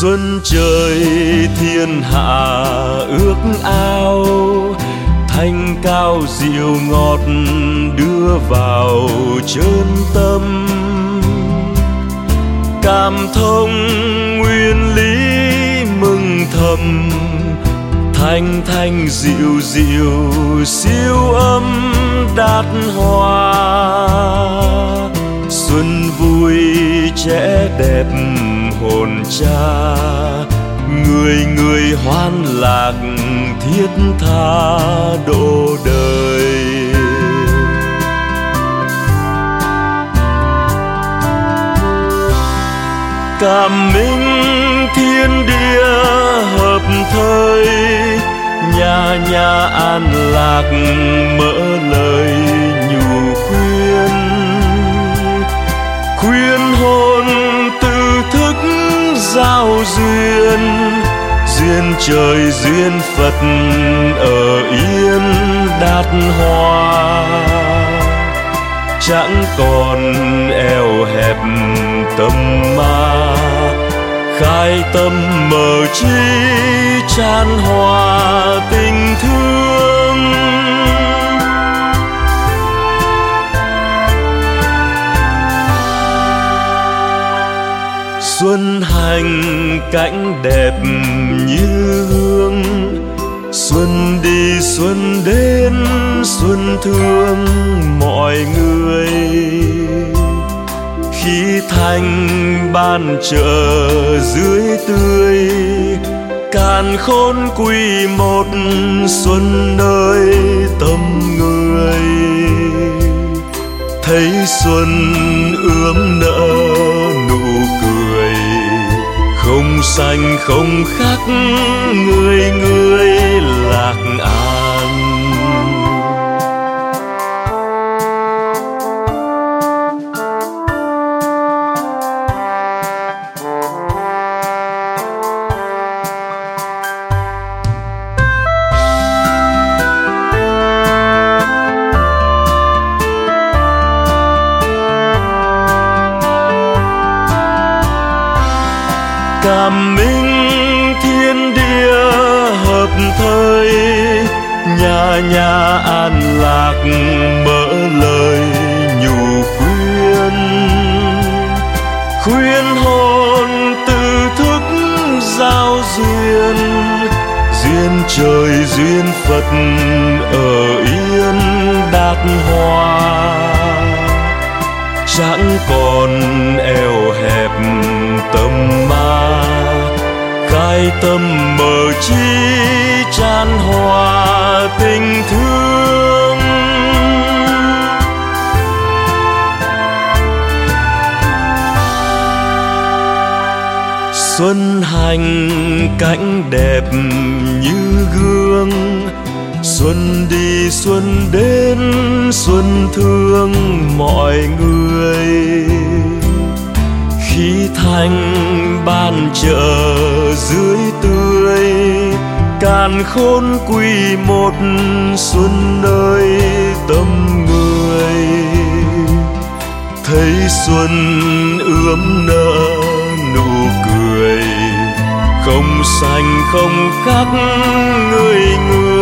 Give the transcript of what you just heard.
xuân trời, thiên hạ ước ao. Thanh cao dịu ngọt đưa vào chân tâm. Cảm thông nguyên lý mừng thầm. Thanh thanh dịu dịu siêu âm đạt hoa. Xuân vui trẻ đẹp hồn cha. Người người hoan lạc thiết tha độ đời. Cảm minh thiên địa hợp thời, nhà nhà an lạc mở lời. Giao duyên duyên trời, duyên phật ở yên đạt hoa. Chẳng còn eo hẹp tâm ma, khai tâm mở trí chan hòa tình thương. Xuân hành cảnh đẹp như hương. Xuân đi, xuân đến, xuân thương mọi người. Khi thành ban chợ dưới tươi, càn khôn quy một xuân nơi tâm người. Thấy xuân ướm nở xanh không khác người người lạc an cảm minh, thiên địa hợp thời, nhà nhà an lạc mở lời nhủ khuyên. Khuyên hồn từ thức giao duyên duyên trời, duyên phật ở yên đạt hoa chẳng còn eo hẹp tâm ma khai tâm mở trí tràn hòa tình thương. Xuân hành cảnh đẹp như gương, xuân đi xuân đến, xuân thương mọi người. Khi thanh ban dưới tươi, càn khôn quy một xuân nơi tâm người. Thấy xuân ướm nở nụ cười, không xanh không khác người người